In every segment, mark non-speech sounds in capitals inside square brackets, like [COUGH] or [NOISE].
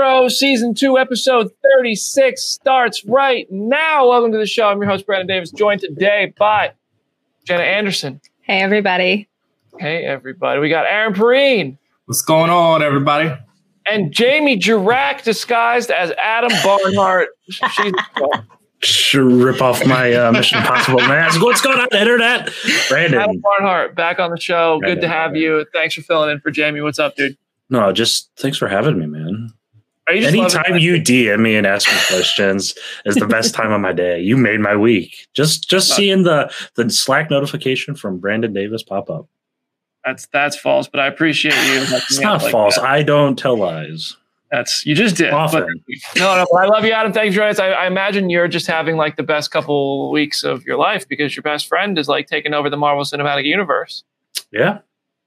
Bay Season 2, Episode 36 starts right now. Welcome to the show. I'm your host, Brandon Davis, joined today by Jenna Anderson. Hey, everybody. Hey, everybody. We got Aaron Perine. What's going on, everybody? and Jamie Jirak disguised as Adam Barnhardt. She's Sure, rip off my uh, Mission Impossible mask. What's going on, internet? Adam Brandon. Barnhardt back on the show. Good to Brandon, have you. Thanks for filling in for Jamie. What's up, dude? No, just thanks for having me, man. You Anytime you DM me and ask me questions is the best time of my day. You made my week. Just just seeing the the Slack notification from Brandon Davis pop up. That's that's false, but I appreciate you. [SIGHS] It's not false. I don't tell lies. That's you just did. Often. But, no, no. But I love you, Adam. Thanks for joining us. I, I imagine you're just having like the best couple weeks of your life because your best friend is like taking over the Marvel Cinematic Universe. Yeah.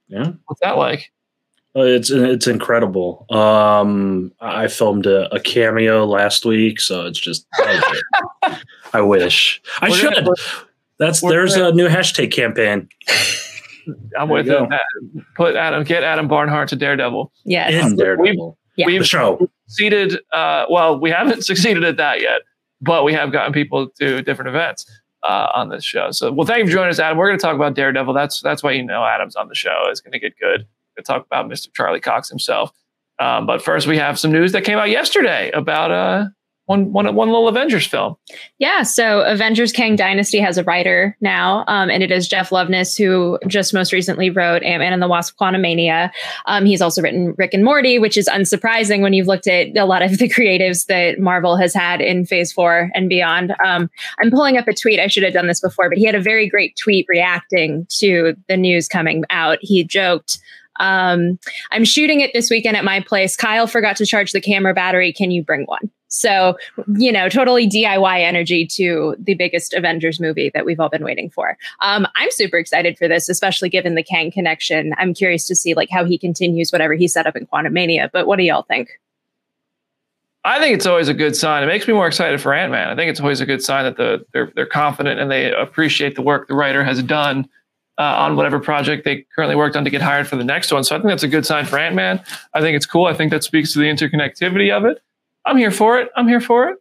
Yeah. What's that like? Uh, It's it's incredible. Um, I filmed a, a cameo last week, so it's just. I [LAUGHS] wish I We're should. gonna- That's there's gonna- a new hashtag campaign. [LAUGHS] I'm with you it. Put Adam, get Adam Barnhardt to Daredevil. Yes. in Daredevil. Yeah. We've The show. succeeded. Uh, well, we haven't [LAUGHS] succeeded at that yet, but we have gotten people to different events uh, on this show. So, well, thank you for joining us, Adam. We're going to talk about Daredevil. That's that's why you know Adam's on the show. It's going to get good. To talk about Mr. Charlie Cox himself. Um, but first, we have some news that came out yesterday about uh, one, one, one little Avengers film. Yeah. So Avengers Kang Dynasty has a writer now, um, and it is Jeff Loveness, who just most recently wrote Ant Man and the Wasp Quantumania. Um, he's also written Rick and Morty, which is unsurprising when you've looked at a lot of [LAUGHS] the creatives that Marvel has had in phase four and beyond. Um, I'm pulling up a tweet. I should have done this before, but he had a very great tweet reacting to the news coming out. He joked, um, I'm shooting it this weekend at my place. Kyle forgot to charge the camera battery. Can you bring one? So, you know, totally DIY energy to the biggest Avengers movie that we've all been waiting for. Um, I'm super excited for this, especially given the Kang connection. I'm curious to see like how he continues whatever he set up in Quantumania. But what do y'all think? I think it's always a good sign. It makes me more excited for Ant Man. I think it's always a good sign that the they're they're confident and they appreciate the work the writer has done uh, on whatever project they currently worked on to get hired for the next one. So I think that's a good sign for Ant Man. I think it's cool. I think that speaks to the interconnectivity of it. I'm here for it. I'm here for it.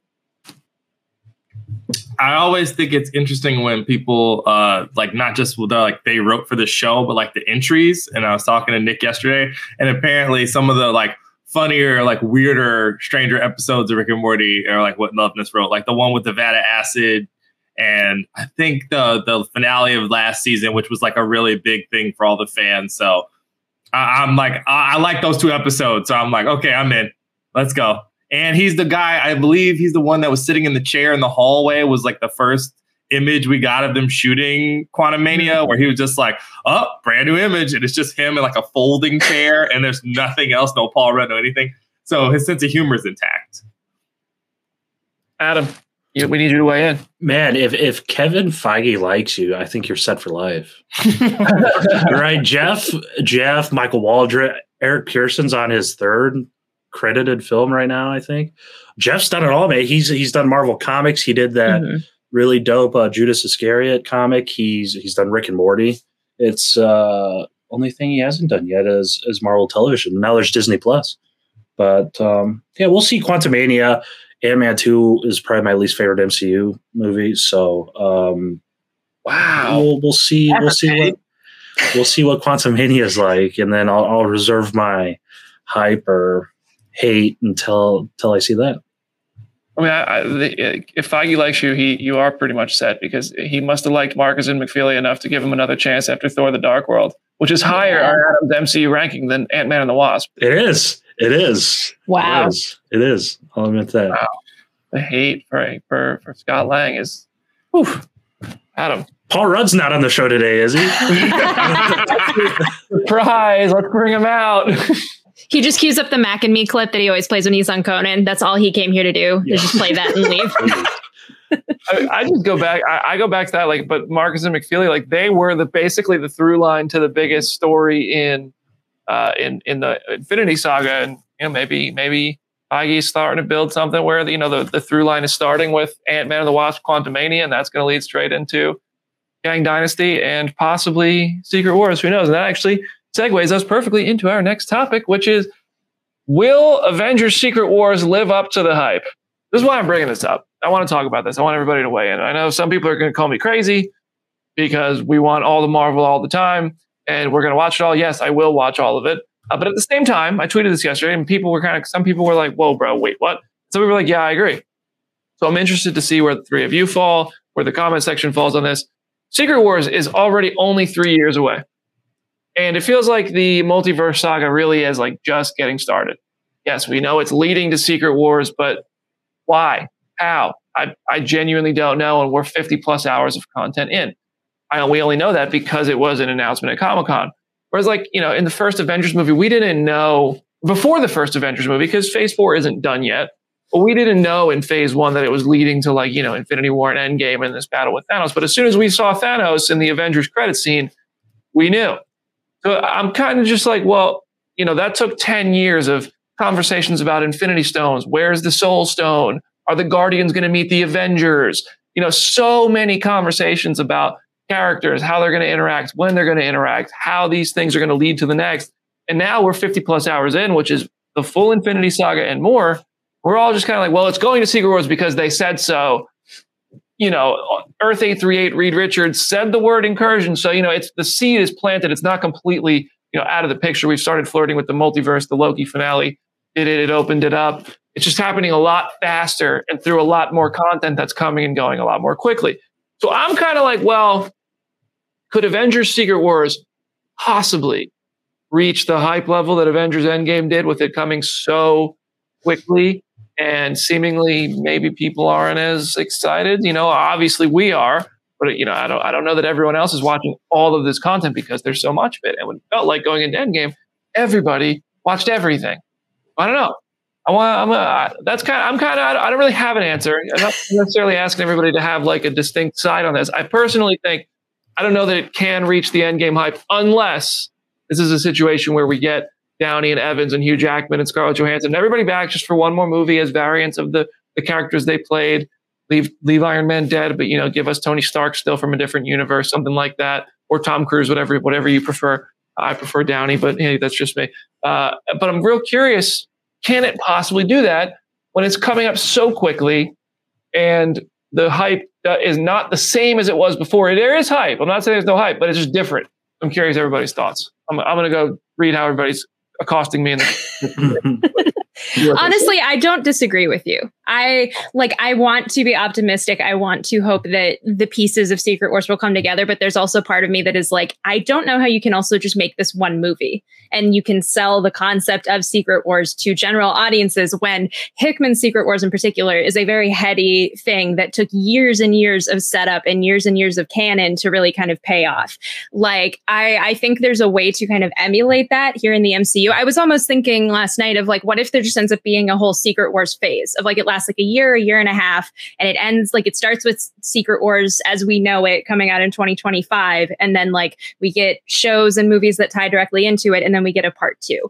I always think it's interesting when people uh like not just the, like they wrote for the show, but like the entries. And I was talking to Nick yesterday, and apparently some of the like funnier, like weirder, stranger episodes of Rick and Morty are like what Loveness wrote, like the one with the of acid. And I think the the finale of last season, which was like a really big thing for all the fans. So I, I'm like, I, I like those two episodes. So I'm like, okay, I'm in. Let's go. And he's the guy, I believe he's the one that was sitting in the chair in the hallway, was like the first image we got of them shooting Quantumania, mm-hmm. where he was just like, oh, brand new image. And it's just him in like a folding chair, [LAUGHS] and there's nothing else, no Paul Rudd, no anything. So his sense of humor is intact. Adam, you, we need you to weigh in. Man, if if Kevin Feige likes you, I think you're set for life. [LAUGHS] right, Jeff, Jeff, Michael Waldron, Eric Pearson's on his third credited film right now. I think Jeff's done it all, man. He's he's done Marvel comics. He did that Mhm. really dope uh, Judas Iscariot comic. He's he's done Rick and Morty. It's uh only thing he hasn't done yet is is Marvel Television. Now there's Disney Plus. But um, yeah, we'll see. Quantumania, Ant Man Two is probably my least favorite MCU movie. So um, Wow. we'll we'll see. We'll see what we'll see what Quantumania is like, and then I'll, I'll reserve my hype or hate until until I see that. I mean, I, I, the, if Feige likes you, he you are pretty much set because he must have liked Markus and McFeely enough to give him another chance after Thor: The Dark World, which is higher yeah. on Adam's MCU ranking than Ant Man and the Wasp. It is. It is. Wow. It is. It is. I'll admit that. Wow. The hate for for, for Scott Lang is, whew, Adam. Paul Rudd's not on the show today, is he? [LAUGHS] [LAUGHS] Surprise! Let's bring him out. [LAUGHS] He just cues up the Mac and Me clip that he always plays when he's on Conan. That's all he came here to do. Yeah. Is just play that and leave. I, I, just go back. I, I, go back to that. Like, but Markus and McFeely, like they were the basically the through line to the biggest story in uh, in in the Infinity Saga, and you know maybe maybe Feige's starting to build something where you know the the through line is starting with Ant Man and the Wasp, Quantumania, and that's going to lead straight into Kang Dynasty and possibly Secret Wars. Who knows? And that actually segues us perfectly into our next topic, which is Will Avengers Secret Wars live up to the hype? This is why I'm bringing this up. I want to talk about this. I want everybody to weigh in. I know some people are going to call me crazy because we want all the Marvel all the time and we're going to watch it all. Yes, I will watch all of it. Uh, but at the same time, I tweeted this yesterday and people were kind of, some people were like, whoa, bro, wait, what? Some people were like, yeah, I agree. So I'm interested to see where the three of you fall, where the comment section falls on this. Secret Wars is already only three years away. And it feels like the multiverse saga really is like just getting started. Yes, we know it's leading to Secret Wars, but why? How? I, I genuinely don't know. And we're 50 plus hours of content in. I, we only know that because it was an announcement at Comic Con. Whereas, like, you know, in the first Avengers movie, we didn't know before the first Avengers movie because phase four isn't done yet. But we didn't know in phase one that it was leading to like, you know, Infinity War and Endgame and this battle with Thanos. But as soon as we saw Thanos in the Avengers credit scene, we knew. So I'm kind of just like, well, you know, that took 10 years of conversations about Infinity Stones. Where's the Soul Stone? Are the Guardians going to meet the Avengers? You know, so many conversations about characters, how they're going to interact, when they're going to interact, how these things are going to lead to the next. And now we're 50 plus hours in, which is the full Infinity Saga and more. We're all just kind of like, well, it's going to Secret Wars because they said so you know, Earth 838 Reed Richards said the word incursion. So, you know, it's the seed is planted. It's not completely, you know, out of the picture. We've started flirting with the multiverse. The Loki finale did it. It opened it up. It's just happening a lot faster and through a lot more content that's coming and going a lot more quickly. So I'm kind of like, well, could Avengers Secret Wars possibly reach the hype level that Avengers Endgame did with it coming so quickly and seemingly maybe people aren't as excited. You know, obviously we are, but you know, I don't I don't know that everyone else is watching all of this content because there's so much of it. And when it felt like going into Endgame, everybody watched everything. I don't know. I want. I'm. A, that's kind. Of, I'm kind of. I don't really have an answer. I'm not necessarily asking everybody to have like a distinct side on this. I personally think. I don't know that it can reach the Endgame hype unless this is a situation where we get Downey and Evans and Hugh Jackman and Scarlett Johansson, and everybody back just for one more movie as variants of the the characters they played. Leave leave Iron Man dead, but you know, give us Tony Stark still from a different universe, something like that, or Tom Cruise, whatever whatever you prefer. I prefer Downey, but hey, that's just me. Uh, but I'm real curious: can it possibly do that when it's coming up so quickly, and the hype uh, is not the same as it was before? There is hype. I'm not saying there's no hype, but it's just different. I'm curious everybody's thoughts. I'm, I'm going to go read how everybody's accosting me in the [LAUGHS] Honestly, I don't disagree with you. I like I want to be optimistic. I want to hope that the pieces of Secret Wars will come together, but there's also part of me that is like I don't know how you can also just make this one movie and you can sell the concept of Secret Wars to general audiences when Hickman's Secret Wars in particular is a very heady thing that took years and years of setup and years and years of canon to really kind of pay off. Like I I think there's a way to kind of emulate that here in the MCU. I was almost thinking last night of like what if there just ends up being a whole Secret Wars phase of like it lasts like a year, a year and a half, and it ends like it starts with Secret Wars as we know it coming out in 2025, and then like we get shows and movies that tie directly into it, and then we get a part two.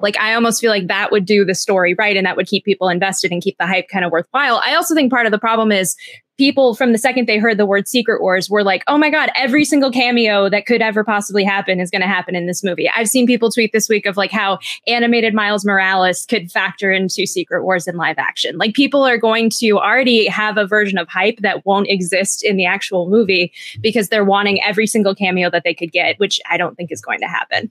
Like I almost feel like that would do the story right, and that would keep people invested and keep the hype kind of worthwhile. I also think part of the problem is people from the second they heard the word Secret Wars were like, oh my God, every single cameo that could ever possibly happen is going to happen in this movie. I've seen people tweet this week of like how animated Miles Morales could factor into Secret Wars in live action. Like people are going to already have a version of hype that won't exist in the actual movie because they're wanting every single cameo that they could get, which I don't think is going to happen.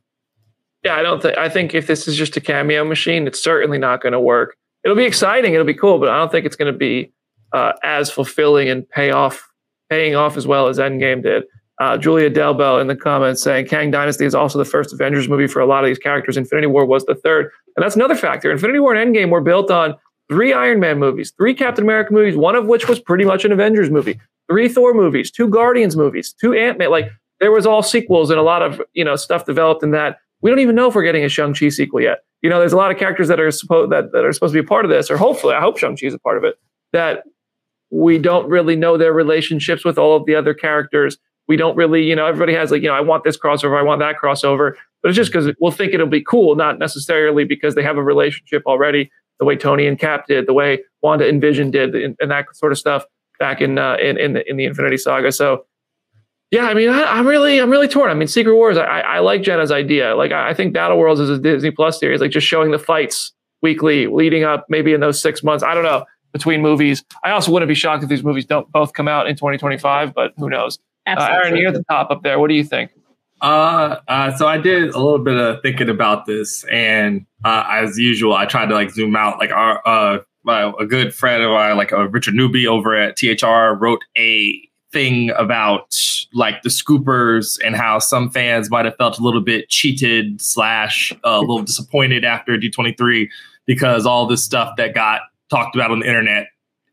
Yeah, I don't think, I think if this is just a cameo machine, it's certainly not going to work. It'll be exciting, it'll be cool, but I don't think it's going to be uh, as fulfilling and pay off, paying off as well as Endgame did. Uh, Julia Delbel in the comments saying Kang Dynasty is also the first Avengers movie for a lot of these characters. Infinity War was the third. And that's another factor. Infinity War and Endgame were built on three Iron Man movies, three Captain America movies, one of which was pretty much an Avengers movie, three Thor movies, two Guardians movies, two Ant Man. Like there was all sequels and a lot of you know stuff developed in that. We don't even know if we're getting a Shang Chi sequel yet. You know, there's a lot of characters that are supposed that, that are supposed to be a part of this, or hopefully, I hope Shang Chi is a part of it. That we don't really know their relationships with all of the other characters. We don't really, you know, everybody has like, you know, I want this crossover, I want that crossover, but it's just because we'll think it'll be cool, not necessarily because they have a relationship already, the way Tony and Cap did, the way Wanda and Vision did, and, and that sort of stuff back in uh, in in the, in the Infinity Saga. So, yeah, I mean, I, am really I'm really torn. I mean, Secret Wars, I, I like Jenna's idea. Like, I, I think Battle Worlds is a Disney Plus series, like just showing the fights weekly, leading up maybe in those six months. I don't know between movies. I also wouldn't be shocked if these movies don't both come out in 2025, but who knows? Uh, Aaron, you're at the top up there. What do you think? Uh, uh, so I did a little bit of thinking about this, and uh, as usual, I tried to like zoom out. Like our uh, my, a good friend of mine, like uh, Richard Newby over at THR, wrote a thing about like the scoopers and how some fans might have felt a little bit cheated slash uh, a little disappointed after D23 because all this stuff that got talked about on the internet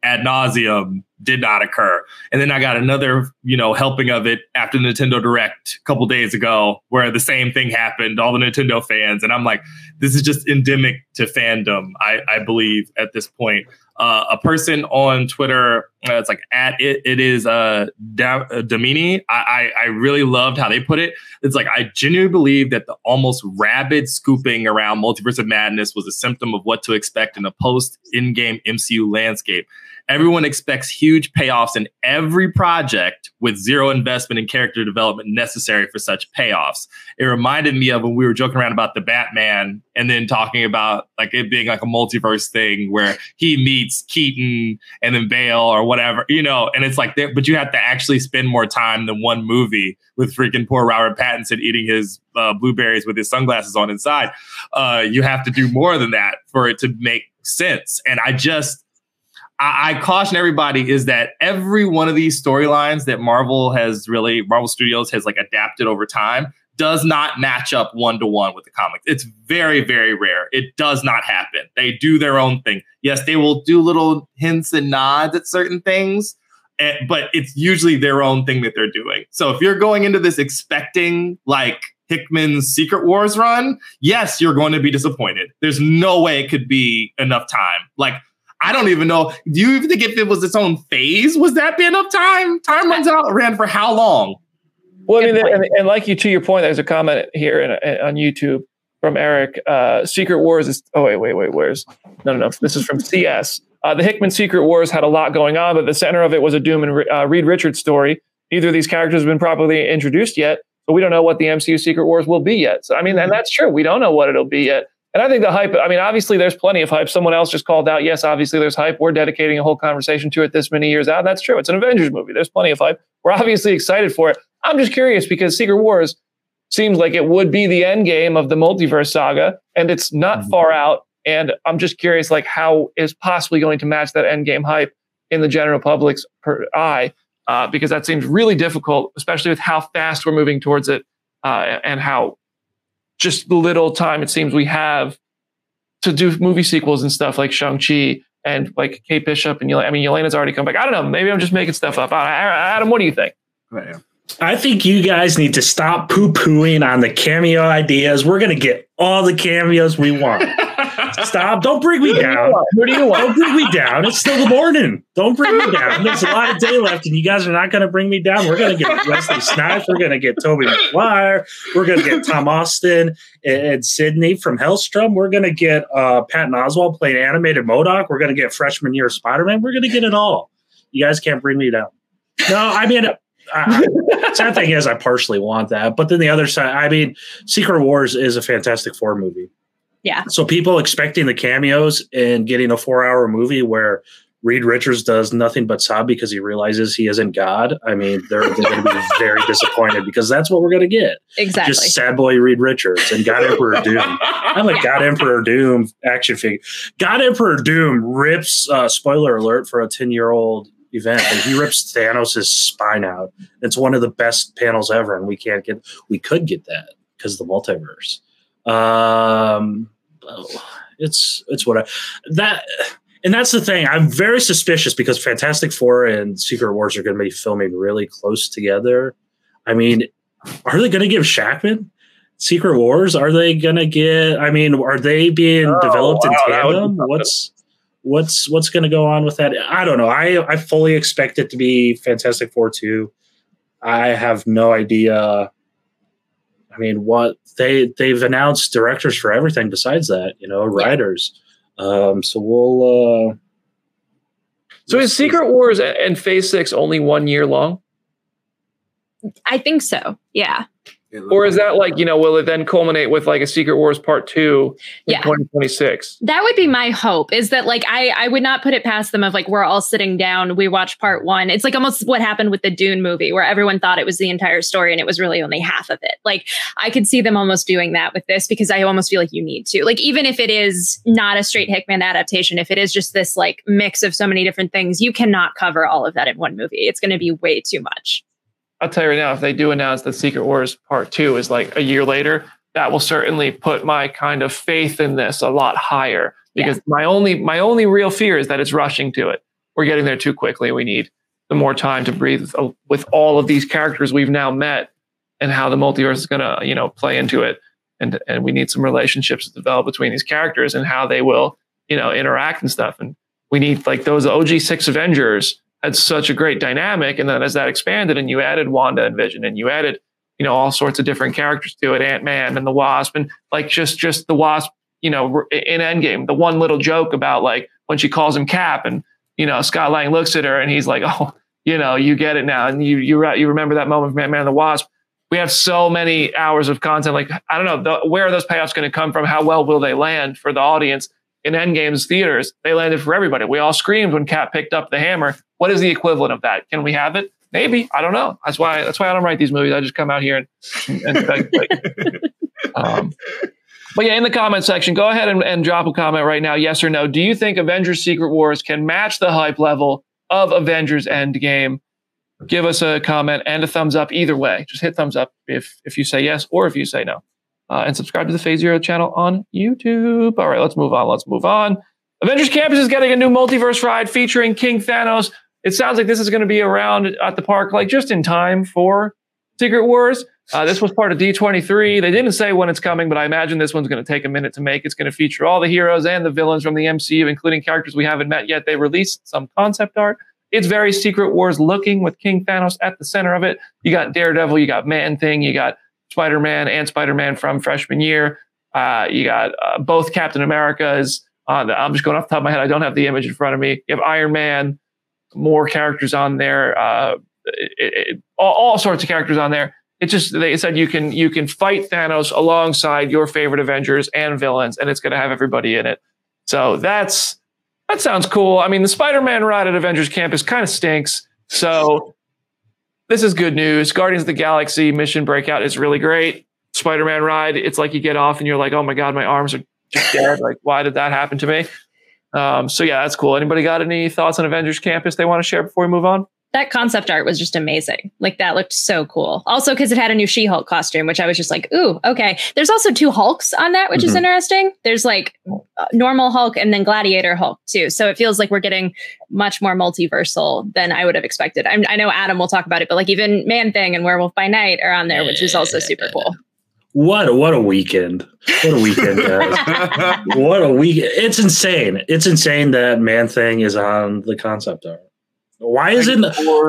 ad nauseum did not occur. And then I got another, you know, helping of it after Nintendo Direct a couple days ago, where the same thing happened. All the Nintendo fans, and I'm like, this is just endemic to fandom. I, I believe at this point. Uh, a person on Twitter, uh, it's like at it, it is uh, da- uh, Domini. I, I, I really loved how they put it. It's like I genuinely believe that the almost rabid scooping around Multiverse of Madness was a symptom of what to expect in a post Endgame MCU landscape. Everyone expects huge payoffs in every project with zero investment in character development necessary for such payoffs. It reminded me of when we were joking around about the Batman and then talking about like it being like a multiverse thing where he meets Keaton and then Bale or whatever, you know, and it's like, but you have to actually spend more time than one movie with freaking poor Robert Pattinson eating his uh, blueberries with his sunglasses on inside. Uh, you have to do more than that for it to make sense. And I just, I, I caution everybody is that every one of these storylines that Marvel has really, Marvel Studios has like adapted over time does not match up one to one with the comics. It's very, very rare. It does not happen. They do their own thing. Yes, they will do little hints and nods at certain things, eh, but it's usually their own thing that they're doing. So if you're going into this expecting like Hickman's Secret Wars run, yes, you're going to be disappointed. There's no way it could be enough time. Like I don't even know. Do you even think if it was its own phase, was that be enough time? Time runs out. Ran for how long? Well, I mean, and, and, like you, to your point, there's a comment here in, in, on YouTube from Eric. Uh, Secret Wars is. Oh wait, wait, wait. Where's? No, no, no. This is from CS. Uh, the Hickman Secret Wars had a lot going on, but the center of it was a Doom and uh, Reed Richards story. Neither of these characters have been properly introduced yet, so we don't know what the MCU Secret Wars will be yet. So I mean, and that's true. We don't know what it'll be yet. And I think the hype, I mean, obviously there's plenty of hype. Someone else just called out, yes, obviously there's hype. We're dedicating a whole conversation to it this many years out. That's true. It's an Avengers movie. There's plenty of hype. We're obviously excited for it. I'm just curious because Secret Wars seems like it would be the end game of the multiverse saga, and it's not mm-hmm. far out. And I'm just curious, like, how is possibly going to match that end game hype in the general public's per- eye? Uh, because that seems really difficult, especially with how fast we're moving towards it uh, and how just the little time it seems we have to do movie sequels and stuff like Shang-Chi and like Kate Bishop and Yelena. I mean, Yelena's already come back. I don't know. Maybe I'm just making stuff up. Adam, what do you think? I think you guys need to stop poo pooing on the cameo ideas. We're going to get all the cameos we want. [LAUGHS] Stop. Don't bring me down. Who do you want? Don't bring me down. It's still the morning. Don't bring me down. There's a lot of day left, and you guys are not going to bring me down. We're going to get Wesley Snipes. We're going to get Tobey Maguire. We're going to get Tom Austen and Sydney from Helstrom. We're going to get uh, Patton Oswalt playing animated MODOK. We're going to get freshman year Spider Man. We're going to get it all. You guys can't bring me down. No, I mean, I, sad thing is, I partially want that, but then the other side, I mean, Secret Wars is a Fantastic Four movie. Yeah. So people expecting the cameos and getting a four-hour movie where Reed Richards does nothing but sob because he realizes he isn't God. I mean, they're, they're going to be [LAUGHS] very disappointed because that's what we're going to get. Exactly. Just sad boy Reed Richards and God Emperor [LAUGHS] Doom. I'm a God Emperor Doom action figure. God Emperor Doom rips, uh, spoiler alert for a 10 year old event, and he rips Thanos' spine out. It's one of the best panels ever, and we can't get, we could get that because the multiverse. Um, oh, it's, it's what I, that, and that's the thing. I'm very suspicious because Fantastic Four and Secret Wars are going to be filming really close together. I mean, are they going to give Shakman Secret Wars? Are they going to get? I mean, are they being Oh, developed in tandem? What's what's what's going to go on with that? I don't know. I I fully expect it to be Fantastic Four two. I have no idea. I mean, what they they've announced directors for everything besides that, you know, writers. Um, so we'll. Uh, So is Secret Wars and Phase Six only one year long, I think so. Yeah. Or is that like you know will it then culminate with like a Secret Wars Part Two in Yeah. 2026? That would be my hope is that like I I would not put it past them of like we're all sitting down we watch part 1 it's like almost what happened with the Dune movie where everyone thought it was the entire story and it was really only half of it. Like I could see them almost doing that with this because I almost feel like you need to. Like even if it is not a straight Hickman adaptation if it is just this like mix of so many different things you cannot cover all of that in one movie. It's going to be way too much I'll tell you right now, if they do announce that Secret Wars Part Two is like a year later, that will certainly put my kind of faith in this a lot higher. Because my only my only real fear is that it's rushing to it. We're getting there too quickly. We need the more time to breathe with, all of these characters we've now met, and how the multiverse is going to you know play into it. And and we need some relationships to develop between these characters and how they will you know interact and stuff. And we need like those OG six Avengers had such a great dynamic. And then as that expanded and you added Wanda and Vision and you added, you know, all sorts of different characters to it, Ant-Man and the Wasp and like just, just the Wasp, you know, in Endgame, the one little joke about like when she calls him Cap and, you know, Scott Lang looks at her and he's like, [LAUGHS] oh, you know, you get it now. And you, you, re- you remember that moment from Ant-Man and the Wasp. We have so many hours of content. Like, I don't know, the, where are those payoffs going to come from? How well will they land for the audience? In Endgame's theaters, they landed for everybody. We all screamed when Cap picked up the hammer. What is the equivalent of that? Can we have it? Maybe. I don't know. That's why. That's why I don't write these movies. I just come out here and, and speculate. [LAUGHS] um, but yeah, in the comment section, go ahead and, and drop a comment right now. Yes or no? Do you think Avengers: Secret Wars can match the hype level of Avengers: Endgame? Give us a comment and a thumbs up. Either way, just hit thumbs up if if you say yes or if you say no uh, and subscribe to the Phase Zero channel on YouTube. All right, let's move on. Let's move on. Avengers Campus is getting a new multiverse ride featuring King Thanos. It sounds like this is going to be around at the park, like just in time for Secret Wars. Uh, this was part of D23. They didn't say when it's coming, but I imagine this one's going to take a minute to make. It's going to feature all the heroes and the villains from the MCU, including characters we haven't met yet. They released some concept art. It's very Secret Wars looking with King Thanos at the center of it. You got Daredevil, you got Man Thing, you got Spider Man and Spider Man from freshman year. Uh, you got uh, both Captain Americas. On the, I'm just going off the top of my head. I don't have the image in front of me. You have Iron Man, more characters on there, uh, it, it, all, all sorts of characters on there. It's just they said you can you can fight Thanos alongside your favorite Avengers and villains, and it's going to have everybody in it. So that's that sounds cool. I mean, the Spider-Man ride at Avengers Campus kind of stinks. So this is good news. Guardians of the Galaxy Mission Breakout is really great. Spider-Man ride, it's like you get off and you're like, oh my god, my arms are just dead. like, why did that happen to me? Um, so yeah, that's cool. Anybody got any thoughts on Avengers Campus they want to share before we move on? That concept art was just amazing. Like that looked so cool. Also, because it had a new She-Hulk costume, which I was just like, ooh, okay. There's also two Hulks on that, which is Mhm. interesting. There's like uh, normal Hulk and then Gladiator Hulk too. So it feels like we're getting much more multiversal than I would have expected. I'm, I know Adam will talk about it, but like even Man Thing and Werewolf by Night are on there, which is also super cool. what what a weekend! What a weekend, guys! [LAUGHS] what a week! It's insane. It's insane that Man Thing is on the concept art. Why is it?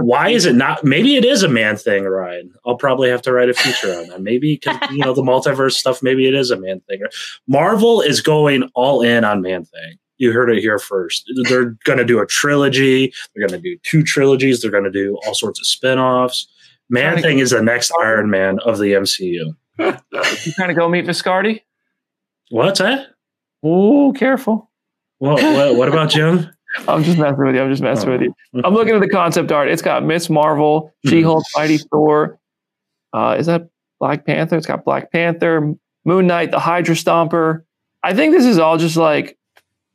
Why is it not? Maybe it is a Man Thing Ryan. I'll probably have to write a feature on that. Maybe because you know the [LAUGHS] multiverse stuff. Maybe it is a Man Thing. Marvel is going all in on Man Thing. You heard it here first. They're going to do a trilogy. They're going to do two trilogies. They're going to do all sorts of spin-offs. Man Thing is the next Iron Man of the MCU. [LAUGHS] you trying to go meet Viscardi? What's that? Oh, careful. What, what, what about Jim? I'm just messing with you. I'm just messing with you. Oh. I'm looking at the concept art. It's got Miss Marvel, hmm. She Hulk, Mighty Thor. Uh, is that Black Panther? It's got Black Panther, Moon Knight, the Hydra Stomper. I think this is all just like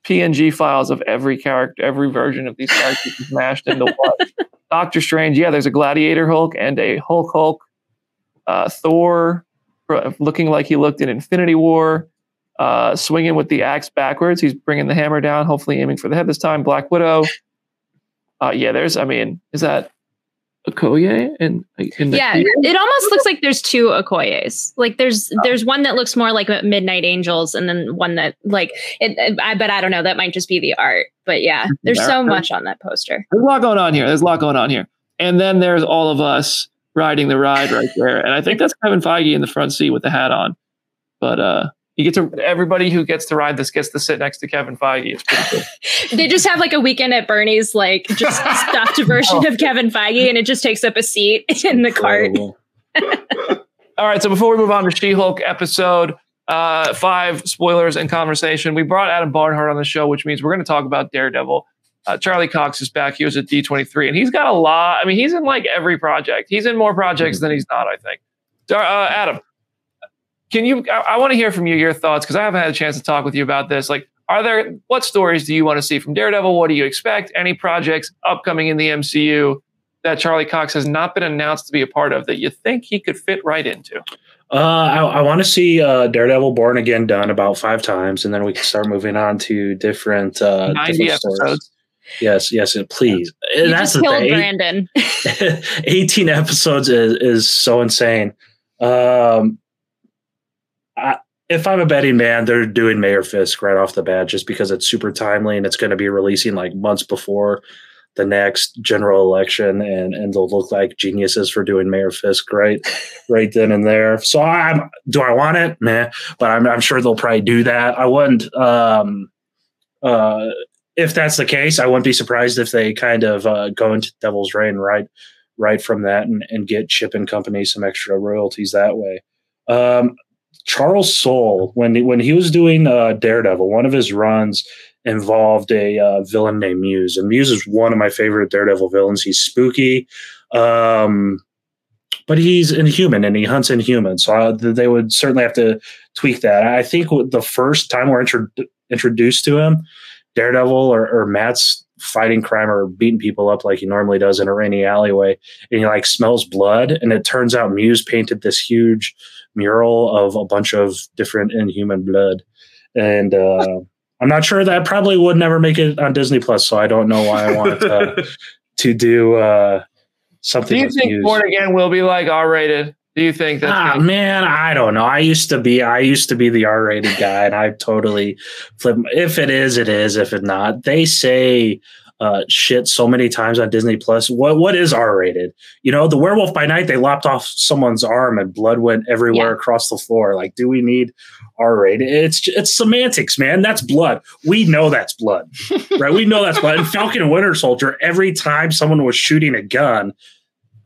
PNG files of every character, every version of these characters smashed into one. [LAUGHS] Doctor Strange, yeah, there's a Gladiator Hulk and a Hulk Hulk. Uh, Thor, looking like he looked in Infinity War uh, swinging with the axe backwards. He's bringing the hammer down, hopefully aiming for the head this time. Black Widow. Uh, yeah, there's. I mean, is that Okoye? In, in yeah, field? it almost looks like there's two Okoyes. Like there's oh. there's one that looks more like Midnight Angels, and then one that like it, it, I bet I don't know. That might just be the art, but yeah, there's so much on that poster. There's a lot going on here. There's a lot going on here, and then there's all of us riding the ride right there, and I think that's Kevin Feige in the front seat with the hat on. But uh, you get to everybody who gets to ride this gets to sit next to Kevin Feige. It's pretty cool. [LAUGHS] they just have like a weekend at Bernie's, like just stuffed [LAUGHS] version of Kevin Feige, and it just takes up a seat [LAUGHS] in the cart. All right, so before we move on to She-Hulk episode uh, five, spoilers and conversation, we brought Adam Barnhardt on the show, which means we're going to talk about Daredevil. Uh, Charlie Cox is back. He was at D23, and he's got a lot. I mean, he's in like every project. He's in more projects than he's not, I think. So, uh, Adam, can you? I, I want to hear from you your thoughts because I haven't had a chance to talk with you about this. Like, are there what stories do you want to see from Daredevil? What do you expect? Any projects upcoming in the MCU that Charlie Cox has not been announced to be a part of that you think he could fit right into? Uh, I, I want to see uh, Daredevil Born Again done about five times, and then we can start moving on to different uh, ninety different episodes. Stories. Yes, yes, please. You That's just killed Brandon. [LAUGHS] Eighteen episodes is is so insane. Um, I, if I'm a betting man, they're doing Mayor Fisk right off the bat just because it's super timely and it's going to be releasing like months before the next general election and and they'll look like geniuses for doing Mayor Fisk right [LAUGHS] right then and there. So I'm do I want it? Nah, but I'm I'm sure they'll probably do that. I wouldn't um uh if that's the case, I wouldn't be surprised if they kind of uh, go into Devil's Reign right right from that and, and get Chip and Company some extra royalties that way. Um, Charles Soule, when he, when he was doing uh, Daredevil, one of his runs involved a uh, villain named Muse, and Muse is one of my favorite Daredevil villains. He's spooky, um, but he's inhuman and he hunts inhumans. So uh, they would certainly have to tweak that. I think the first time we're intro- introduced to him, Daredevil or, or Matt's fighting crime or beating people up like he normally does in a rainy alleyway, and he like smells blood, and it turns out Muse painted this huge mural of a bunch of different inhuman blood. And uh, I'm not sure that probably would never make it on Disney Plus, so I don't know why I wanted to, [LAUGHS] to do uh, something. Do you think news. Born Again will be like R rated? Do you think that? Ah, man, I don't know. I used to be, I used to be the R-rated guy, and I totally flip. If it is, it is. If it not, they say uh, shit so many times on Disney Plus. What what is R rated? You know, the Werewolf by Night they lopped off someone's arm and blood went everywhere yeah. across the floor. Like, do we need R rated? It's it's semantics, man. That's blood. We know that's blood, [LAUGHS] right? We know that's blood. And Falcon and Winter Soldier, every time someone was shooting a gun.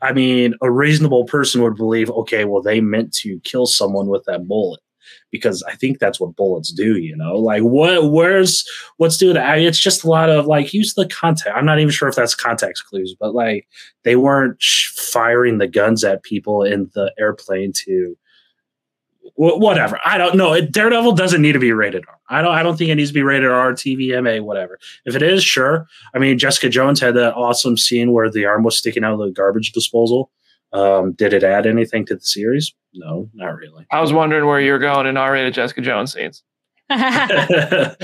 I mean, a reasonable person would believe, okay, well, they meant to kill someone with that bullet because I think that's what bullets do. You know, like what, where's, what's doing it's just a lot of like use the context. I'm not even sure if that's context clues, but like they weren't firing the guns at people in the airplane to whatever. I don't know. Daredevil doesn't need to be rated R. I don't. I don't think it needs to be rated R, TV, MA, whatever. If it is, sure. I mean, Jessica Jones had that awesome scene where the arm was sticking out of the garbage disposal. Um, did it add anything to the series? No, not really. I was wondering where you're going in R-rated Jessica Jones scenes. [LAUGHS] yeah,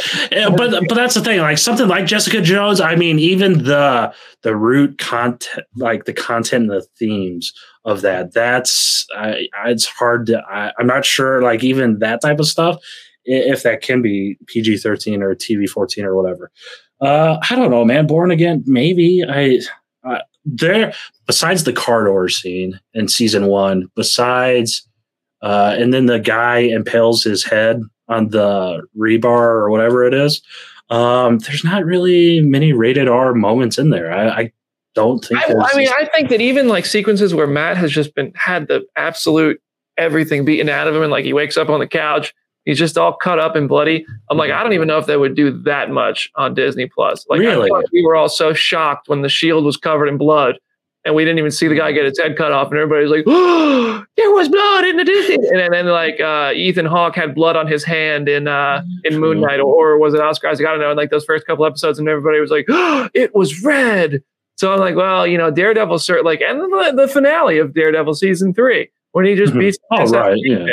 but but that's the thing. Like something like Jessica Jones. I mean, even the the root content, like the content and the themes of that. That's I, it's hard to. I, I'm not sure. Like even that type of stuff, if that can be PG thirteen or TV fourteen or whatever. Uh, I don't know, man. Born again, maybe. I there besides the car door scene in season one, besides uh, and then the guy impales his head on the rebar or whatever it is. Um, there's not really many rated R moments in there. I, I don't think. I, I mean, I think that even like sequences where Matt has just been had the absolute everything beaten out of him, and like he wakes up on the couch, he's just all cut up and bloody. I'm like, I don't even know if they would do that much on Disney Plus. Like, Really? we were all so shocked when the shield was covered in blood. And we didn't even see the guy get his head cut off, and everybody was like, "Oh, [GASPS] there was blood in the Disney." And then, then like uh, Ethan Hawke had blood on his hand in uh, in Moon Knight, or, or was it Oscar Isaac? I don't know. In like those first couple episodes, and everybody was like, oh, [GASPS] "It was red." So I'm like, well, you know, Daredevil, cert like, and the, the finale of Daredevil season three when he just Mhm. beats. Oh, his right, yeah.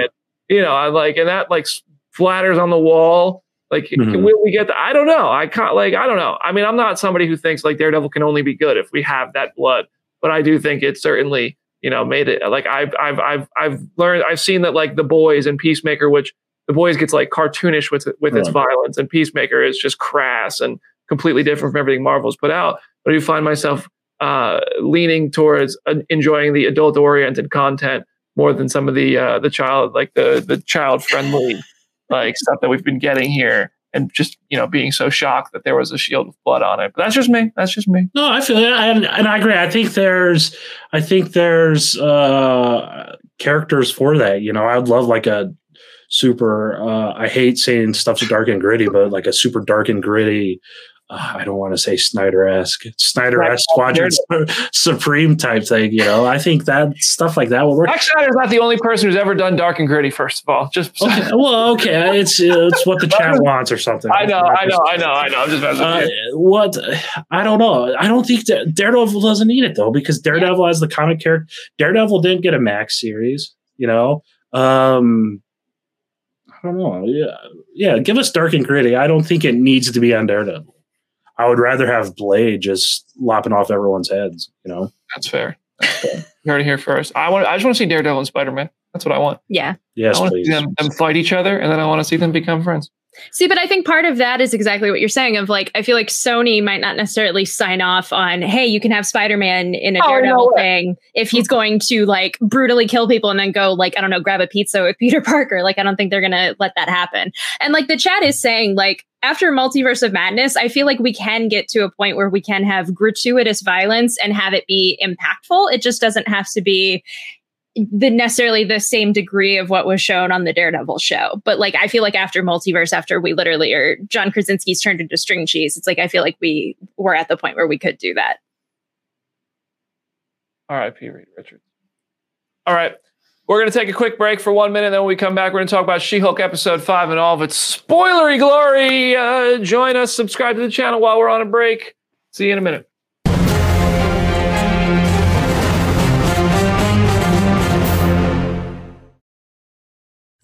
You know, I'm like, and that like splatters on the wall. Like, Mhm. will we get? The, I don't know. I can't. Like, I don't know. I mean, I'm not somebody who thinks like Daredevil can only be good if we have that blood, but I do think it certainly, you know, made it. Like, I've, I've, I've, I've learned. I've seen that like the boys and Peacemaker, which the boys gets like cartoonish with with its violence, and Peacemaker is just crass and completely different from everything Marvel's put out. But I do find myself uh, leaning towards uh, enjoying the adult oriented content more than some of the uh, the child like the the child friendly like stuff that we've been getting here and just you know being so shocked that there was a shield with blood on it but that's just me that's just me No, I feel and, and I agree. I think there's, I think there's uh, characters for that. You know, I'd love like a super. Uh, I hate saying stuff's dark and gritty, but like a super dark and gritty. Uh, I don't want to say Snyder-esque, Snyder-esque Squadron Supreme type thing. You know, I think that stuff like that will work. Zack Snyder's not the only person who's ever done dark and gritty first of all just Okay, [LAUGHS] well, okay, it's it's what the chat wants or something. I know I know I know I know I'm just Uh, what I don't know. I don't think that Daredevil doesn't need it though, because Daredevil has the comic character. Daredevil didn't get a Max series, you know. Um, I don't know. Yeah, yeah. Give us dark and gritty. I don't think it needs to be on Daredevil. I would rather have Blade just lopping off everyone's heads. You know. that's fair that's fair you heard it here first I want I just want to see Daredevil and Spider Man that's what I want Yeah. Yes, I want to please. see them, them fight each other and then I want to see them become friends See, but I think part of that is exactly what you're saying. Of like, I feel like Sony might not necessarily sign off on, hey, you can have Spider-Man in a Oh, Daredevil way. thing if he's mm. going to like brutally kill people and then go like, I don't know, grab a pizza with [LAUGHS] Peter Parker. Like, I don't think they're gonna let that happen. And like the chat is saying, like, after Multiverse of Madness, I feel like we can get to a point where we can have gratuitous violence and have it be impactful. It just doesn't have to be the necessarily the same degree of what was shown on the Daredevil show. But like I feel like after multiverse, after we literally are John Krasinski's turned into string cheese, it's like I feel like we were at the point where we could do that. R.I.P. Reed Richards. All right. We're going to take a quick break for one minute. Then when we come back, we're going to talk about She Hulk episode five and all of its spoilery glory. Uh, join us, subscribe to the channel while we're on a break. See you in a minute.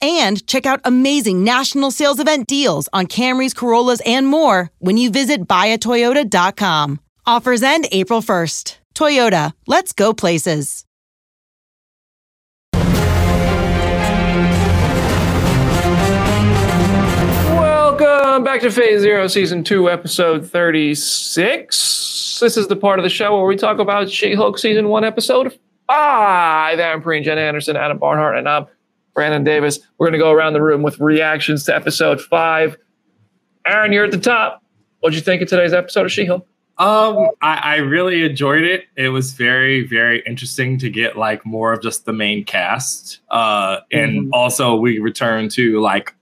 and check out amazing national sales event deals on Camrys, Corollas, and more when you visit buyatoyota.com. Offers end April 1st. Toyota, let's go places. Welcome back to Phase Zero, Season 2, Episode 36. This is the part of the show where we talk about She Hulk Season 1, Episode 5. I'm Preen, Jen Anderson, Adam Barnhardt, and I'm Brandon Davis. We're going to go around the room with reactions to Episode 5. Aaron, you're at the top. What'd you think of today's episode of She Hulk? Um, I, I really enjoyed it. It was very, very interesting to get like more of just the main cast. Uh, and Mhm. also we return to like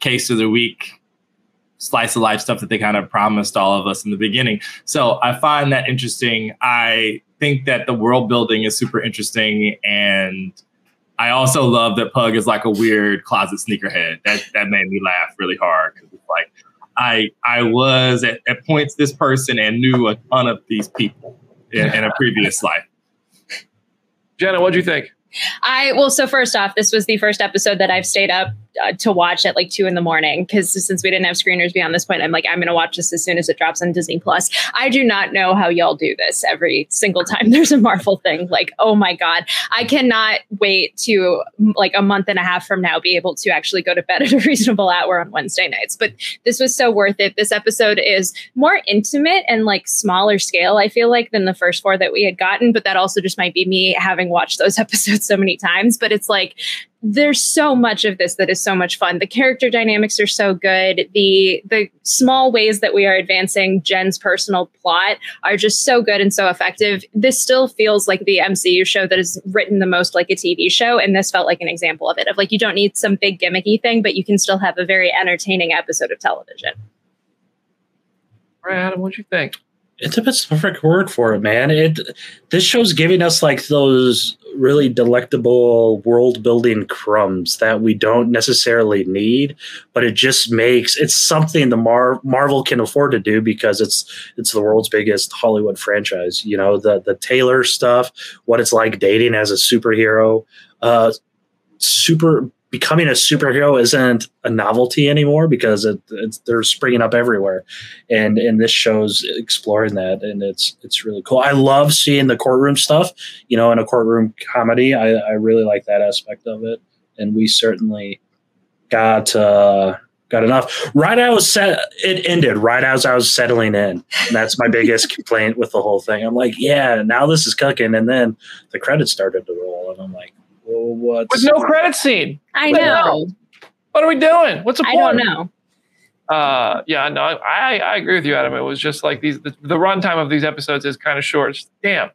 case of the week, slice of life stuff that they kind of promised all of us in the beginning. So I find that interesting. I think that the world building is super interesting and I also love that Pug is like a weird closet sneakerhead. That that made me laugh really hard because like I I was at, at points this person and knew a ton of these people in, in a previous life. Jenna, what do you think? I well, so first off, this was the first episode that I've stayed up uh, to watch at like two in the morning because since we didn't have screeners beyond this point, I'm like, I'm going to watch this as soon as it drops on Disney Plus. I do not know how y'all do this every single time [LAUGHS] there's a Marvel thing. Like, oh my god, I cannot wait to like a month and a half from now be able to actually go to bed at a [LAUGHS] reasonable hour on Wednesday nights. But this was so worth it. This episode is more intimate and like smaller scale. I feel like than the first four that we had gotten, but that also just might be me having watched those [LAUGHS] episodes so many times. But it's like there's so much of this that is so much fun. The character dynamics are so good. The the small ways that we are advancing Jen's personal plot are just so good and so effective. This still feels like the MCU show that is written the most like a TV show, and this felt like an example of it. Of like you don't need some big gimmicky thing, but you can still have a very entertaining episode of television. All right, Adam, what you think? Intimate's the perfect word for it, man. It this show's giving us like those really delectable world building crumbs that we don't necessarily need, but it just makes it's something the Mar- Marvel can afford to do because it's it's the world's biggest Hollywood franchise. You know the the Taylor stuff, what it's like dating as a superhero, uh, super becoming a superhero isn't a novelty anymore because it, they're springing up everywhere, and and this show's exploring that, and it's it's really cool. I love seeing the courtroom stuff. You know, in a courtroom comedy, I, I really like that aspect of it, and we certainly got. Uh, got enough. Right I was set, it ended right as I was settling in. And that's my biggest complaint with the whole thing. I'm like, yeah, now this is cooking, and then the credits started to roll, and I'm like, what? With no credit scene. I know. What are we doing? What's the I point? I don't know. Uh, yeah, no, I, I agree with you, Adam. It was just like these, the, the runtime of these episodes is kind of short. It's, damn,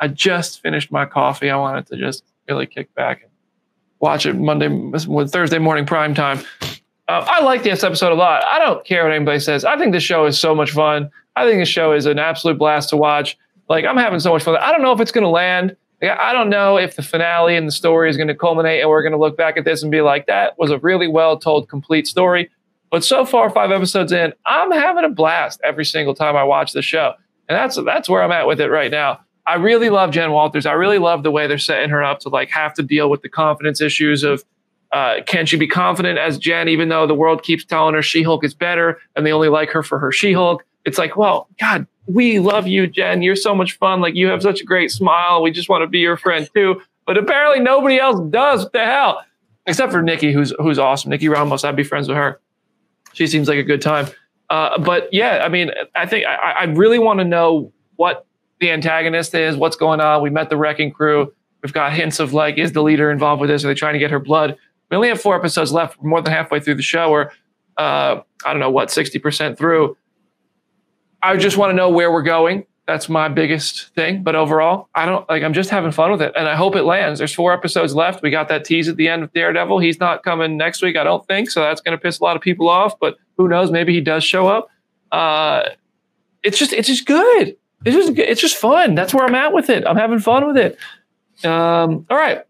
I just finished my coffee. I wanted to just really kick back and watch it Monday, Thursday morning prime time. Uh, I like this episode a lot. I don't care what anybody says. I think this show is so much fun. I think this show is an absolute blast to watch. Like I'm having so much fun. I don't know if it's going to land. I don't know if the finale and the story is going to culminate and we're going to look back at this and be like, that was a really well told, complete story. But so far, five episodes in, I'm having a blast every single time I watch the show. And that's that's where I'm at with it right now. I really love Jen Walters. I really love the way they're setting her up to like have to deal with the confidence issues of uh, can she be confident as Jen, even though the world keeps telling her She Hulk is better and they only like her for her She Hulk? It's like, well, God, we love you, Jen. You're so much fun. Like you have such a great smile. We just want to be your friend too. But apparently nobody else does. What the hell? Except for Nikki, who's who's awesome. Nikki Ramos. I'd be friends with her. She seems like a good time. Uh, but yeah, I mean, I think I, I really want to know what the antagonist is, what's going on. We met the wrecking crew. We've got hints of like, is the leader involved with this? Are they trying to get her blood? We only have four episodes left. We're more than halfway through the show. Or uh, I don't know what, sixty percent through. I just want to know where we're going. That's my biggest thing. But overall, I don't like, I'm just having fun with it. And I hope it lands. There's four episodes left. We got that tease at the end of Daredevil. He's not coming next week, I don't think. So that's going to piss a lot of people off. But who knows? Maybe he does show up. Uh, it's just, it's just good. It's just, it's just fun. That's where I'm at with it. I'm having fun with it. Um, all right.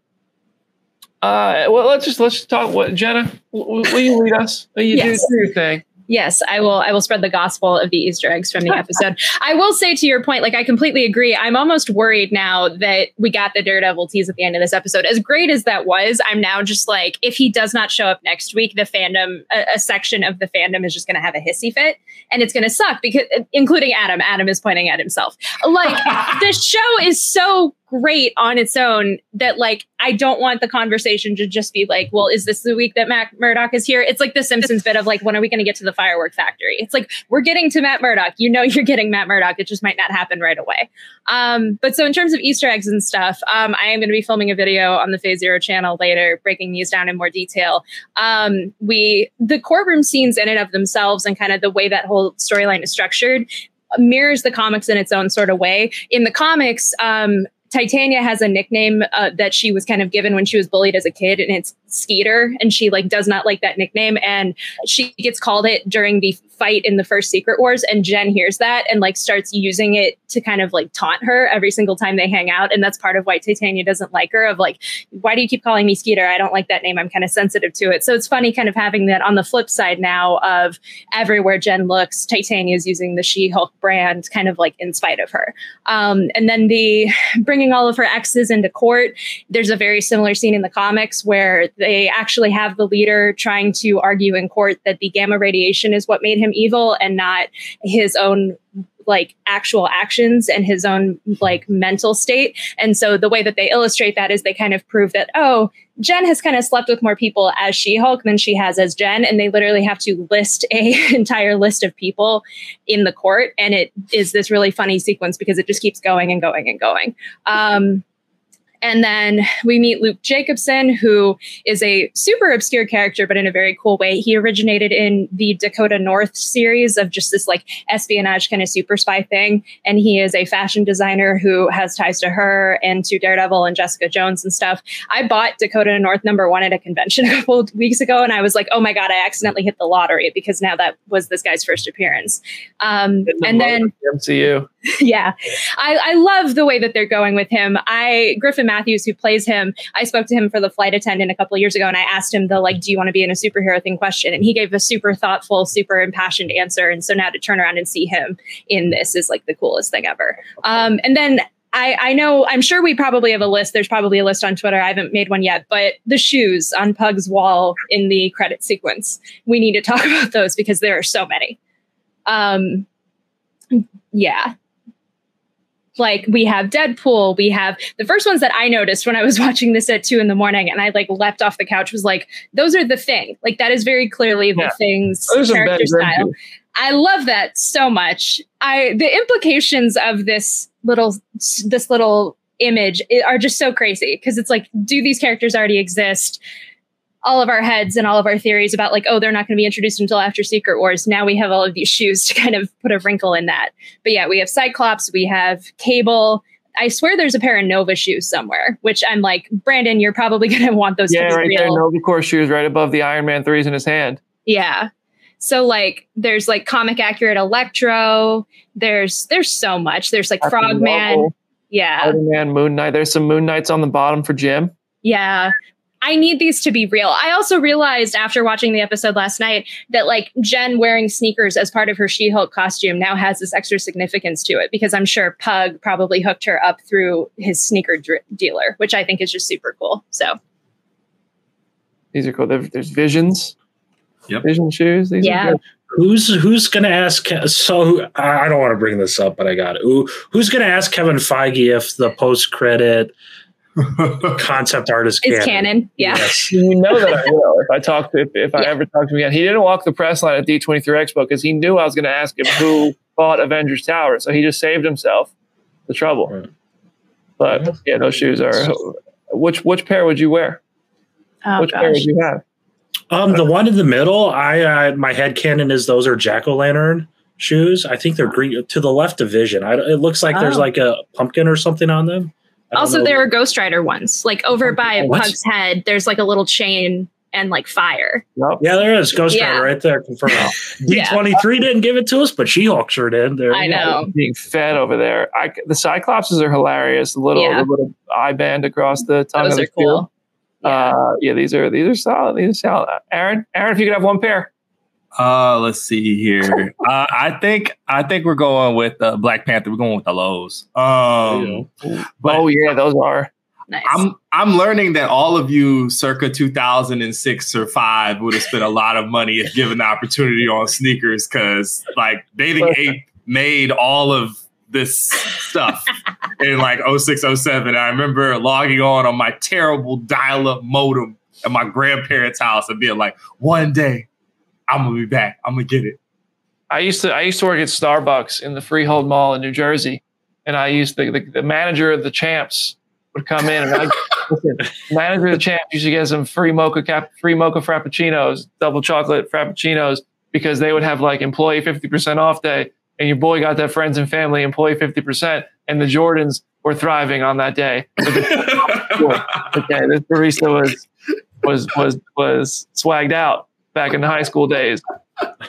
Uh, well, let's just let's just talk. What Jenna? Will, will you lead us? Will you Yes. do your thing? Yes, I will. I will spread the gospel of the Easter eggs from the [LAUGHS] episode. I will say to your point, like I completely agree. I'm almost worried now that we got the Daredevil tease at the end of this episode. As great as that was, I'm now just like, if he does not show up next week, the fandom, a, a section of the fandom is just going to have a hissy fit, and it's going to suck because, including Adam. Adam is pointing at himself. Like [LAUGHS] this show is so great on its own that like I don't want the conversation to just be like, well, is this the week that Matt Murdock is here? It's like the Simpsons bit of like, when are we going to get to the firework factory? It's like we're getting to Matt Murdock. You know, you're getting Matt Murdock. It just might not happen right away. Um, but so in terms of Easter eggs and stuff, um, I am going to be filming a video on the Phase Zero channel later, breaking these down in more detail. Um, we the courtroom scenes in and of themselves and kind of the way that whole storyline is structured mirrors the comics in its own sort of way. In the comics, um, Titania has a nickname uh, that she was kind of given when she was bullied as a kid, and it's Skeeter, and she like does not like that nickname, and she gets called it during the fight in the first Secret Wars, and Jen hears that and like starts using it to kind of like taunt her every single time they hang out, and that's part of why Titania doesn't like her. Of like, why do you keep calling me Skeeter? I don't like that name. I'm kind of sensitive to it. So it's funny, kind of having that on the flip side now of everywhere Jen looks, Titania is using the She-Hulk brand, kind of like in spite of her. Um, and then the bringing all of her exes into court. There's a very similar scene in the comics where they actually have the leader trying to argue in court that the gamma radiation is what made him evil and not his own like actual actions and his own like mental state. And so the way that they illustrate that is they kind of prove that, oh, Jen has kind of slept with more people as She-Hulk than she has as Jen. And they literally have to list a [LAUGHS] entire list of people in the court. And it is this really funny sequence because it just keeps going and going and going. Um, and then we meet Luke Jacobson, who is a super obscure character, but in a very cool way. He originated in the Dakota North series of just this like espionage kind of super spy thing. And he is a fashion designer who has ties to her and to Daredevil and Jessica Jones and stuff. I bought Dakota North number one at a convention [LAUGHS] a couple weeks ago, and I was like, oh my God, I accidentally hit the lottery because now that was this guy's first appearance. Um, and then MCU. [LAUGHS] yeah, I, I love the way that they're going with him. I Griffin Matthews, who plays him, I spoke to him for the flight attendant a couple years ago, and I asked him the like, "Do you want to be in a superhero thing?" question, and he gave a super thoughtful, super impassioned answer. And so now to turn around and see him in this is like the coolest thing ever. Um, and then I, I, know, I'm sure we probably have a list. There's probably a list on Twitter. I haven't made one yet, but the shoes on Pug's wall in the credit sequence, we need to talk [LAUGHS] about those because there are so many. Um, yeah, like we have Deadpool, we have the first ones that I noticed when I was [LAUGHS] watching this at two in the morning, and I like leapt off the couch was like, those are the thing. Like that is very clearly the yeah. thing's those character style. I love that so much. I the implications of this little this little image are just so crazy because it's like, do these characters already exist? All of our heads and all of our theories about like, oh, they're not going to be introduced until after Secret Wars. Now we have all of these shoes to kind of put a wrinkle in that. But yeah, we have Cyclops, we have Cable. I swear there's a pair of Nova shoes somewhere, which I'm like, Brandon, you're probably [LAUGHS] going to want those. Yeah, to right real. there, Nova Corps shoes, right above the Iron Man threes in his hand. Yeah. So like, there's like comic accurate Electro. There's there's so much. There's like Frogman. Yeah. Spider-Man, Moon Knight. There's some Moon Knights on the bottom for Jim. Yeah. I need these to be real. I also realized after watching the episode last night that like Jen wearing sneakers as part of her She-Hulk costume now has this extra significance to it because I'm sure Pug probably hooked her up through his sneaker dr- dealer, which I think is just super cool. So these are cool. There's visions. Yep. Vision shoes. These yeah. Who's who's gonna ask? So I don't want to bring this up, but I got it. Who, who's gonna ask Kevin Feige if the post credit concept art is canon. canon. Yeah. Yes. You know that I [LAUGHS] will. If I talk to, if, if yeah. I ever talk to him again, he didn't walk the press line at D23 Expo because he knew I was going to ask him who [LAUGHS] bought Avengers Tower. So he just saved himself the trouble. Right. But yeah, those shoes are. Which which pair would you wear? Oh, which gosh. pair would you have? Um, the one in the middle, I uh, my head canon is those are jack o' lantern shoes. I think they're green to the left of Vision. I, it looks like oh. there's like a pumpkin or something on them. Also, know. there are Ghost Rider ones. Like over by what? Pug's head, there's like a little chain and like fire. Yep. Yeah, there is Ghost yeah. Rider right there. Confirmed. [LAUGHS] D twenty three didn't give it to us, but She Hulk sure did. There, I know. Being fed over there. I, the Cyclopses are hilarious. The little, yeah. the little eye band across the tongue Those of the are cool. Yeah. Uh, yeah, these are these are solid. These are solid. Aaron, Aaron, if you could have one pair. Uh, let's see here. uh, I think I think we're going with uh, Black Panther. We're going with the lows. Um, but oh yeah, those are. Nice. I'm I'm learning that all of you circa 2006 or five would have spent a lot of money if given the opportunity on sneakers because like Bathing Ape made all of this stuff in like 06, 07. I remember logging on on my terrible dial-up modem at my grandparents' house and being like, one day I'm gonna be back. I'm gonna get it. I used to I used to work at Starbucks in the Freehold Mall in New Jersey, and I used the the, the manager of the champs would come in and I [LAUGHS] manager of the champs used to get some free mocha cap free mocha frappuccinos, double chocolate frappuccinos because they would have like employee 50% off day and your boy got that friends and family employee 50% and the Jordans were thriving on that day. [LAUGHS] okay, this barista was was was was swagged out back in the high school days.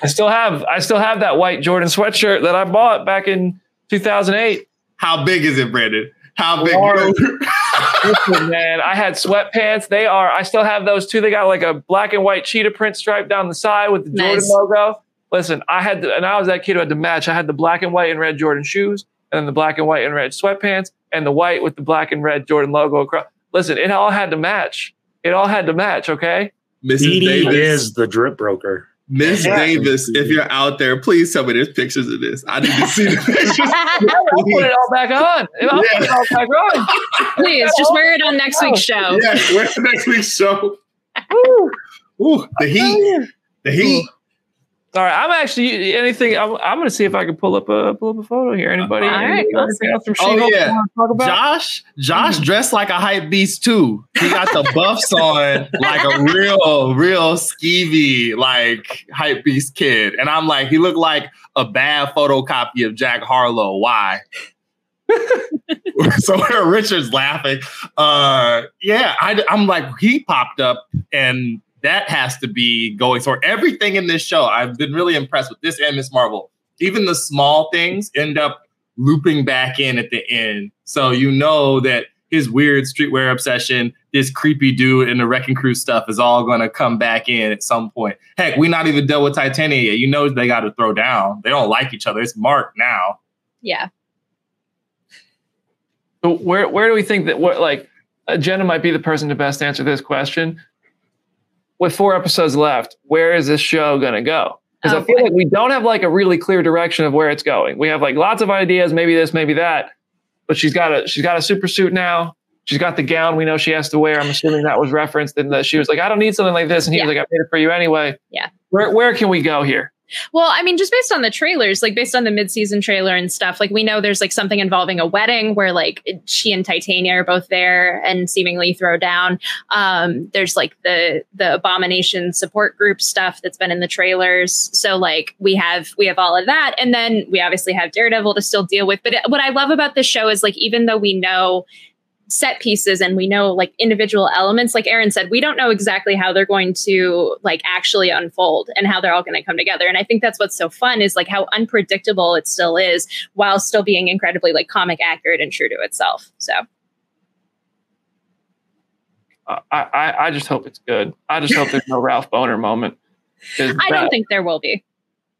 I still have I still have that white Jordan sweatshirt that I bought back in 2008. How big is it, Brandon? How big? Listen, man, I had sweatpants. They are. I still have those too. They got like a black and white cheetah print stripe down the side with the Nice. Jordan logo. Listen, I had, to, and I was that kid who had to match. I had the black and white and red Jordan shoes, and then the black and white and red sweatpants, and the white with the black and red Jordan logo across. Listen, it all had to match. It all had to match. Okay. Mrs. Edie Davis. is the drip broker. Miss Yeah. Davis, if you're out there, please tell me there's pictures of this. I need to see the [LAUGHS] pictures. [LAUGHS] I'll put it all back on. I'll put it all back on. Please just wear it on next week's show. yeah, where's next week's show? Woo. Ooh, the heat. The heat. All right, I'm actually anything. I'm, I'm going to see if I can pull up a pull up a photo here. Anybody? All right, anything, else from Oh, yeah. you wanna talk about? Josh, Josh dressed like a hype beast too. He got the buffs on like a real, real skeevy, like hype beast kid. And I'm like, he looked like a bad photocopy of Jack Harlow. Why? [LAUGHS] so [LAUGHS] Richard's laughing. Uh, yeah, I, I'm like, he popped up, and that has to be going. for everything in this show, I've been really impressed with this and Ms. Marvel. Even the small things end up looping back in at the end. So you know that his weird streetwear obsession, this creepy dude and the Wrecking Crew stuff is all going to come back in at some point. Heck, we not even dealt with Titania yet. You know they got to throw down. They don't like each other. It's Mark now. Yeah. But where where do we think that what like uh, Jenna might be the person to best answer this question? With four episodes left, where is this show going to go? Because Oh, I feel boy. like we don't have like a really clear direction of where it's going. We have like lots of ideas, maybe this, maybe that. But she's got a she's got a super suit now. She's got the gown we know she has to wear. I'm assuming that was referenced in that she was like, I don't need something like this, and he was like, I made it for you anyway. Yeah. Where where can we go here? Well, I mean, just based on the trailers, like based on the mid-season trailer and stuff, like we know there's like something involving a wedding where like she and Titania are both there and seemingly throw down. Um, there's like the the abomination support group stuff that's been in the trailers. So like we have we have all of that, and then we obviously have Daredevil to still deal with. But what I love about this show is like even though we know set pieces and we know like individual elements like aaron said we don't know exactly how they're going to like actually unfold and how they're all going to come together and i think that's what's so fun is like how unpredictable it still is while still being incredibly like comic accurate and true to itself so Uh, I, I I just hope it's good. I just hope there's no [LAUGHS] Ralph Bohner moment. i that- don't think there will be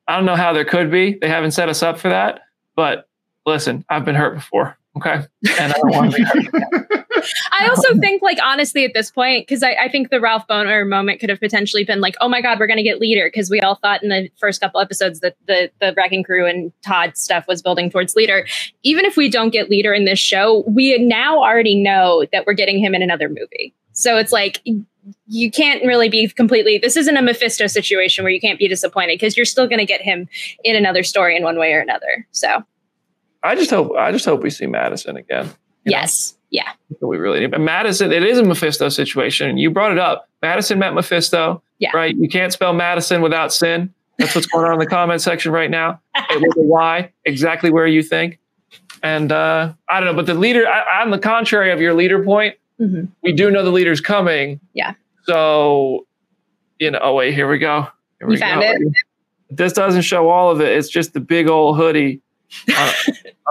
I don't know how there could be. They haven't set us up for that. But listen, I've been hurt before. Okay. And I don't want to be [LAUGHS] I also think, like, honestly, at this point, because I, I think the Ralph Bohner moment could have potentially been like, oh my God, we're going to get leader. Because we all thought in the first couple episodes that the, the Wrecking Crew and Todd stuff was building towards leader. Even if we don't get leader in this show, we now already know that we're getting him in another movie. So it's like, you can't really be completely, this isn't a Mephisto situation where you can't be disappointed because you're still going to get him in another story in one way or another. So, I just hope I just hope we see Madison again. You know? yes. Yeah. We really need. But Madison, it is a Mephisto situation. You brought it up. Madison met Mephisto. Yeah. Right. You can't spell Madison without sin. That's what's going on in the comment section right now. It was a Y, exactly where you think. And uh, I don't know, but the leader, I, on the contrary of your leader point, Mhm. we do know the leader's coming. Yeah. So, you know, oh wait, here we go. Here we You found go. it? This doesn't show all of it. It's just the big old hoodie. Uh,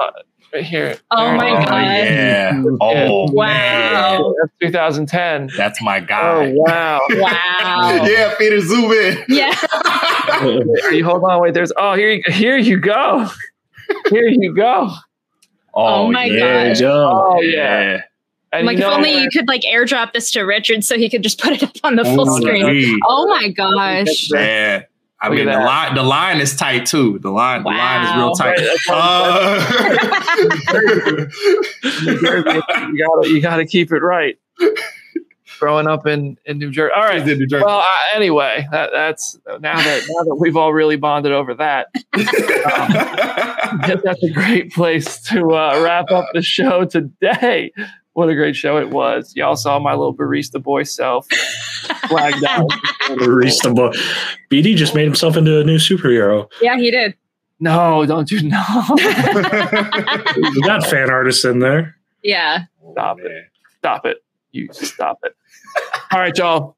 uh, right here. Oh my it is. God. yeah. Oh, Wow. man. That's 2010. That's my guy. Oh guy. wow! [LAUGHS] Wow. [LAUGHS] yeah, Peter, zoom in. yeah. [LAUGHS] you hold on, wait. There's oh here you here you go. Here you go. Oh my There you gosh. go. Oh yeah. And like if only what? you could like airdrop this to Richard so he could just put it up on the full Ooh, screen. gee. Oh my gosh. Yeah. I Look mean, the line, the line is tight too. The line, the line is real tight. Right, that's [LAUGHS] New Jersey, you gotta you gotta keep it right. Growing up in in New Jersey. All Uh, right. Well, uh, anyway, that, that's now that now that we've all really bonded over that, [LAUGHS] I guess that's a great place to uh, wrap up the show today. What a great show it was! Y'all saw my little barista boy self flagged out. [LAUGHS] Barista boy. BD just made himself into a new superhero. Yeah, he did. No, don't you know? [LAUGHS] We got fan artists in there. Yeah. Stop it. Stop it. You stop it. All right, y'all.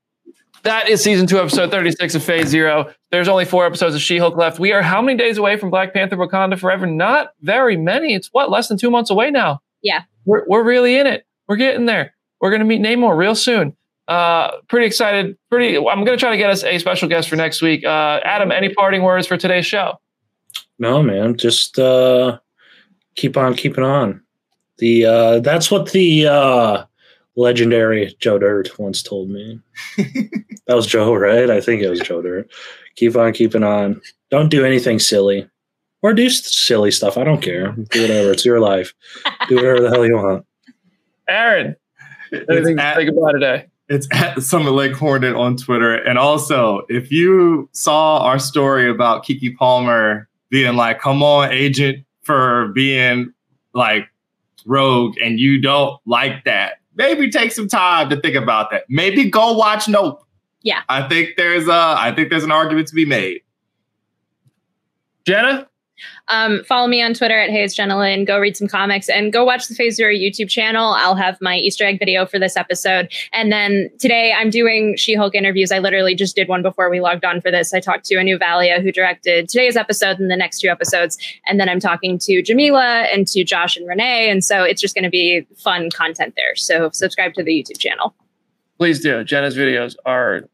That is season two, episode 36 of Phase Zero. There's only four episodes of She Hulk left. We are how many days away from Black Panther Wakanda Forever? Not very many. It's what, less than two months away now? Yeah. We're, we're really in it. We're getting there. We're going to meet Namor real soon. Uh, pretty excited. Pretty. I'm going to try to get us a special guest for next week. Uh, Adam, any parting words for today's show? No, man, just uh, keep on keeping on. The uh, that's what the uh, legendary Joe Dirt once told me. [LAUGHS] that was Joe, right? I think it was Joe Dirt. Keep on keeping on. Don't do anything silly, or do silly stuff. I don't care. Do whatever. It's your life. Do whatever the hell you want. Aaron, anything at- to say goodbye today? It's at Summit Lake Hornet on Twitter. And also, if you saw our story about Keke Palmer being like, come on, agent, for being like rogue, and you don't like that, maybe take some time to think about that. Maybe go watch Nope. Yeah. I think there's a I think there's an argument to be made. Jenna? Um, follow me on Twitter at Hayes Jenilyn. Go read some comics and go watch the Phase Zero YouTube channel. I'll have my Easter egg video for this episode. And then today I'm doing She Hulk interviews. I literally just did one before we logged on for this. I talked to Anu Valia, who directed today's episode and the next two episodes. And then I'm talking to Jameela and to Josh and Renee. And so it's just going to be fun content there. So subscribe to the YouTube channel. Please do. Jenna's videos are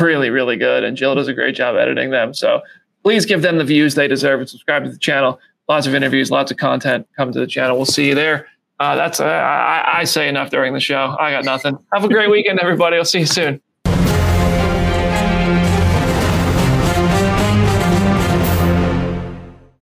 really, really good, and Jill does a great job editing them. So please give them the views they deserve and subscribe to the channel. Lots of interviews, lots of content. Come to the channel. We'll see you there. Uh, that's uh, I, I say enough during the show. I got nothing. Have a great [LAUGHS] weekend, everybody. I'll see you soon.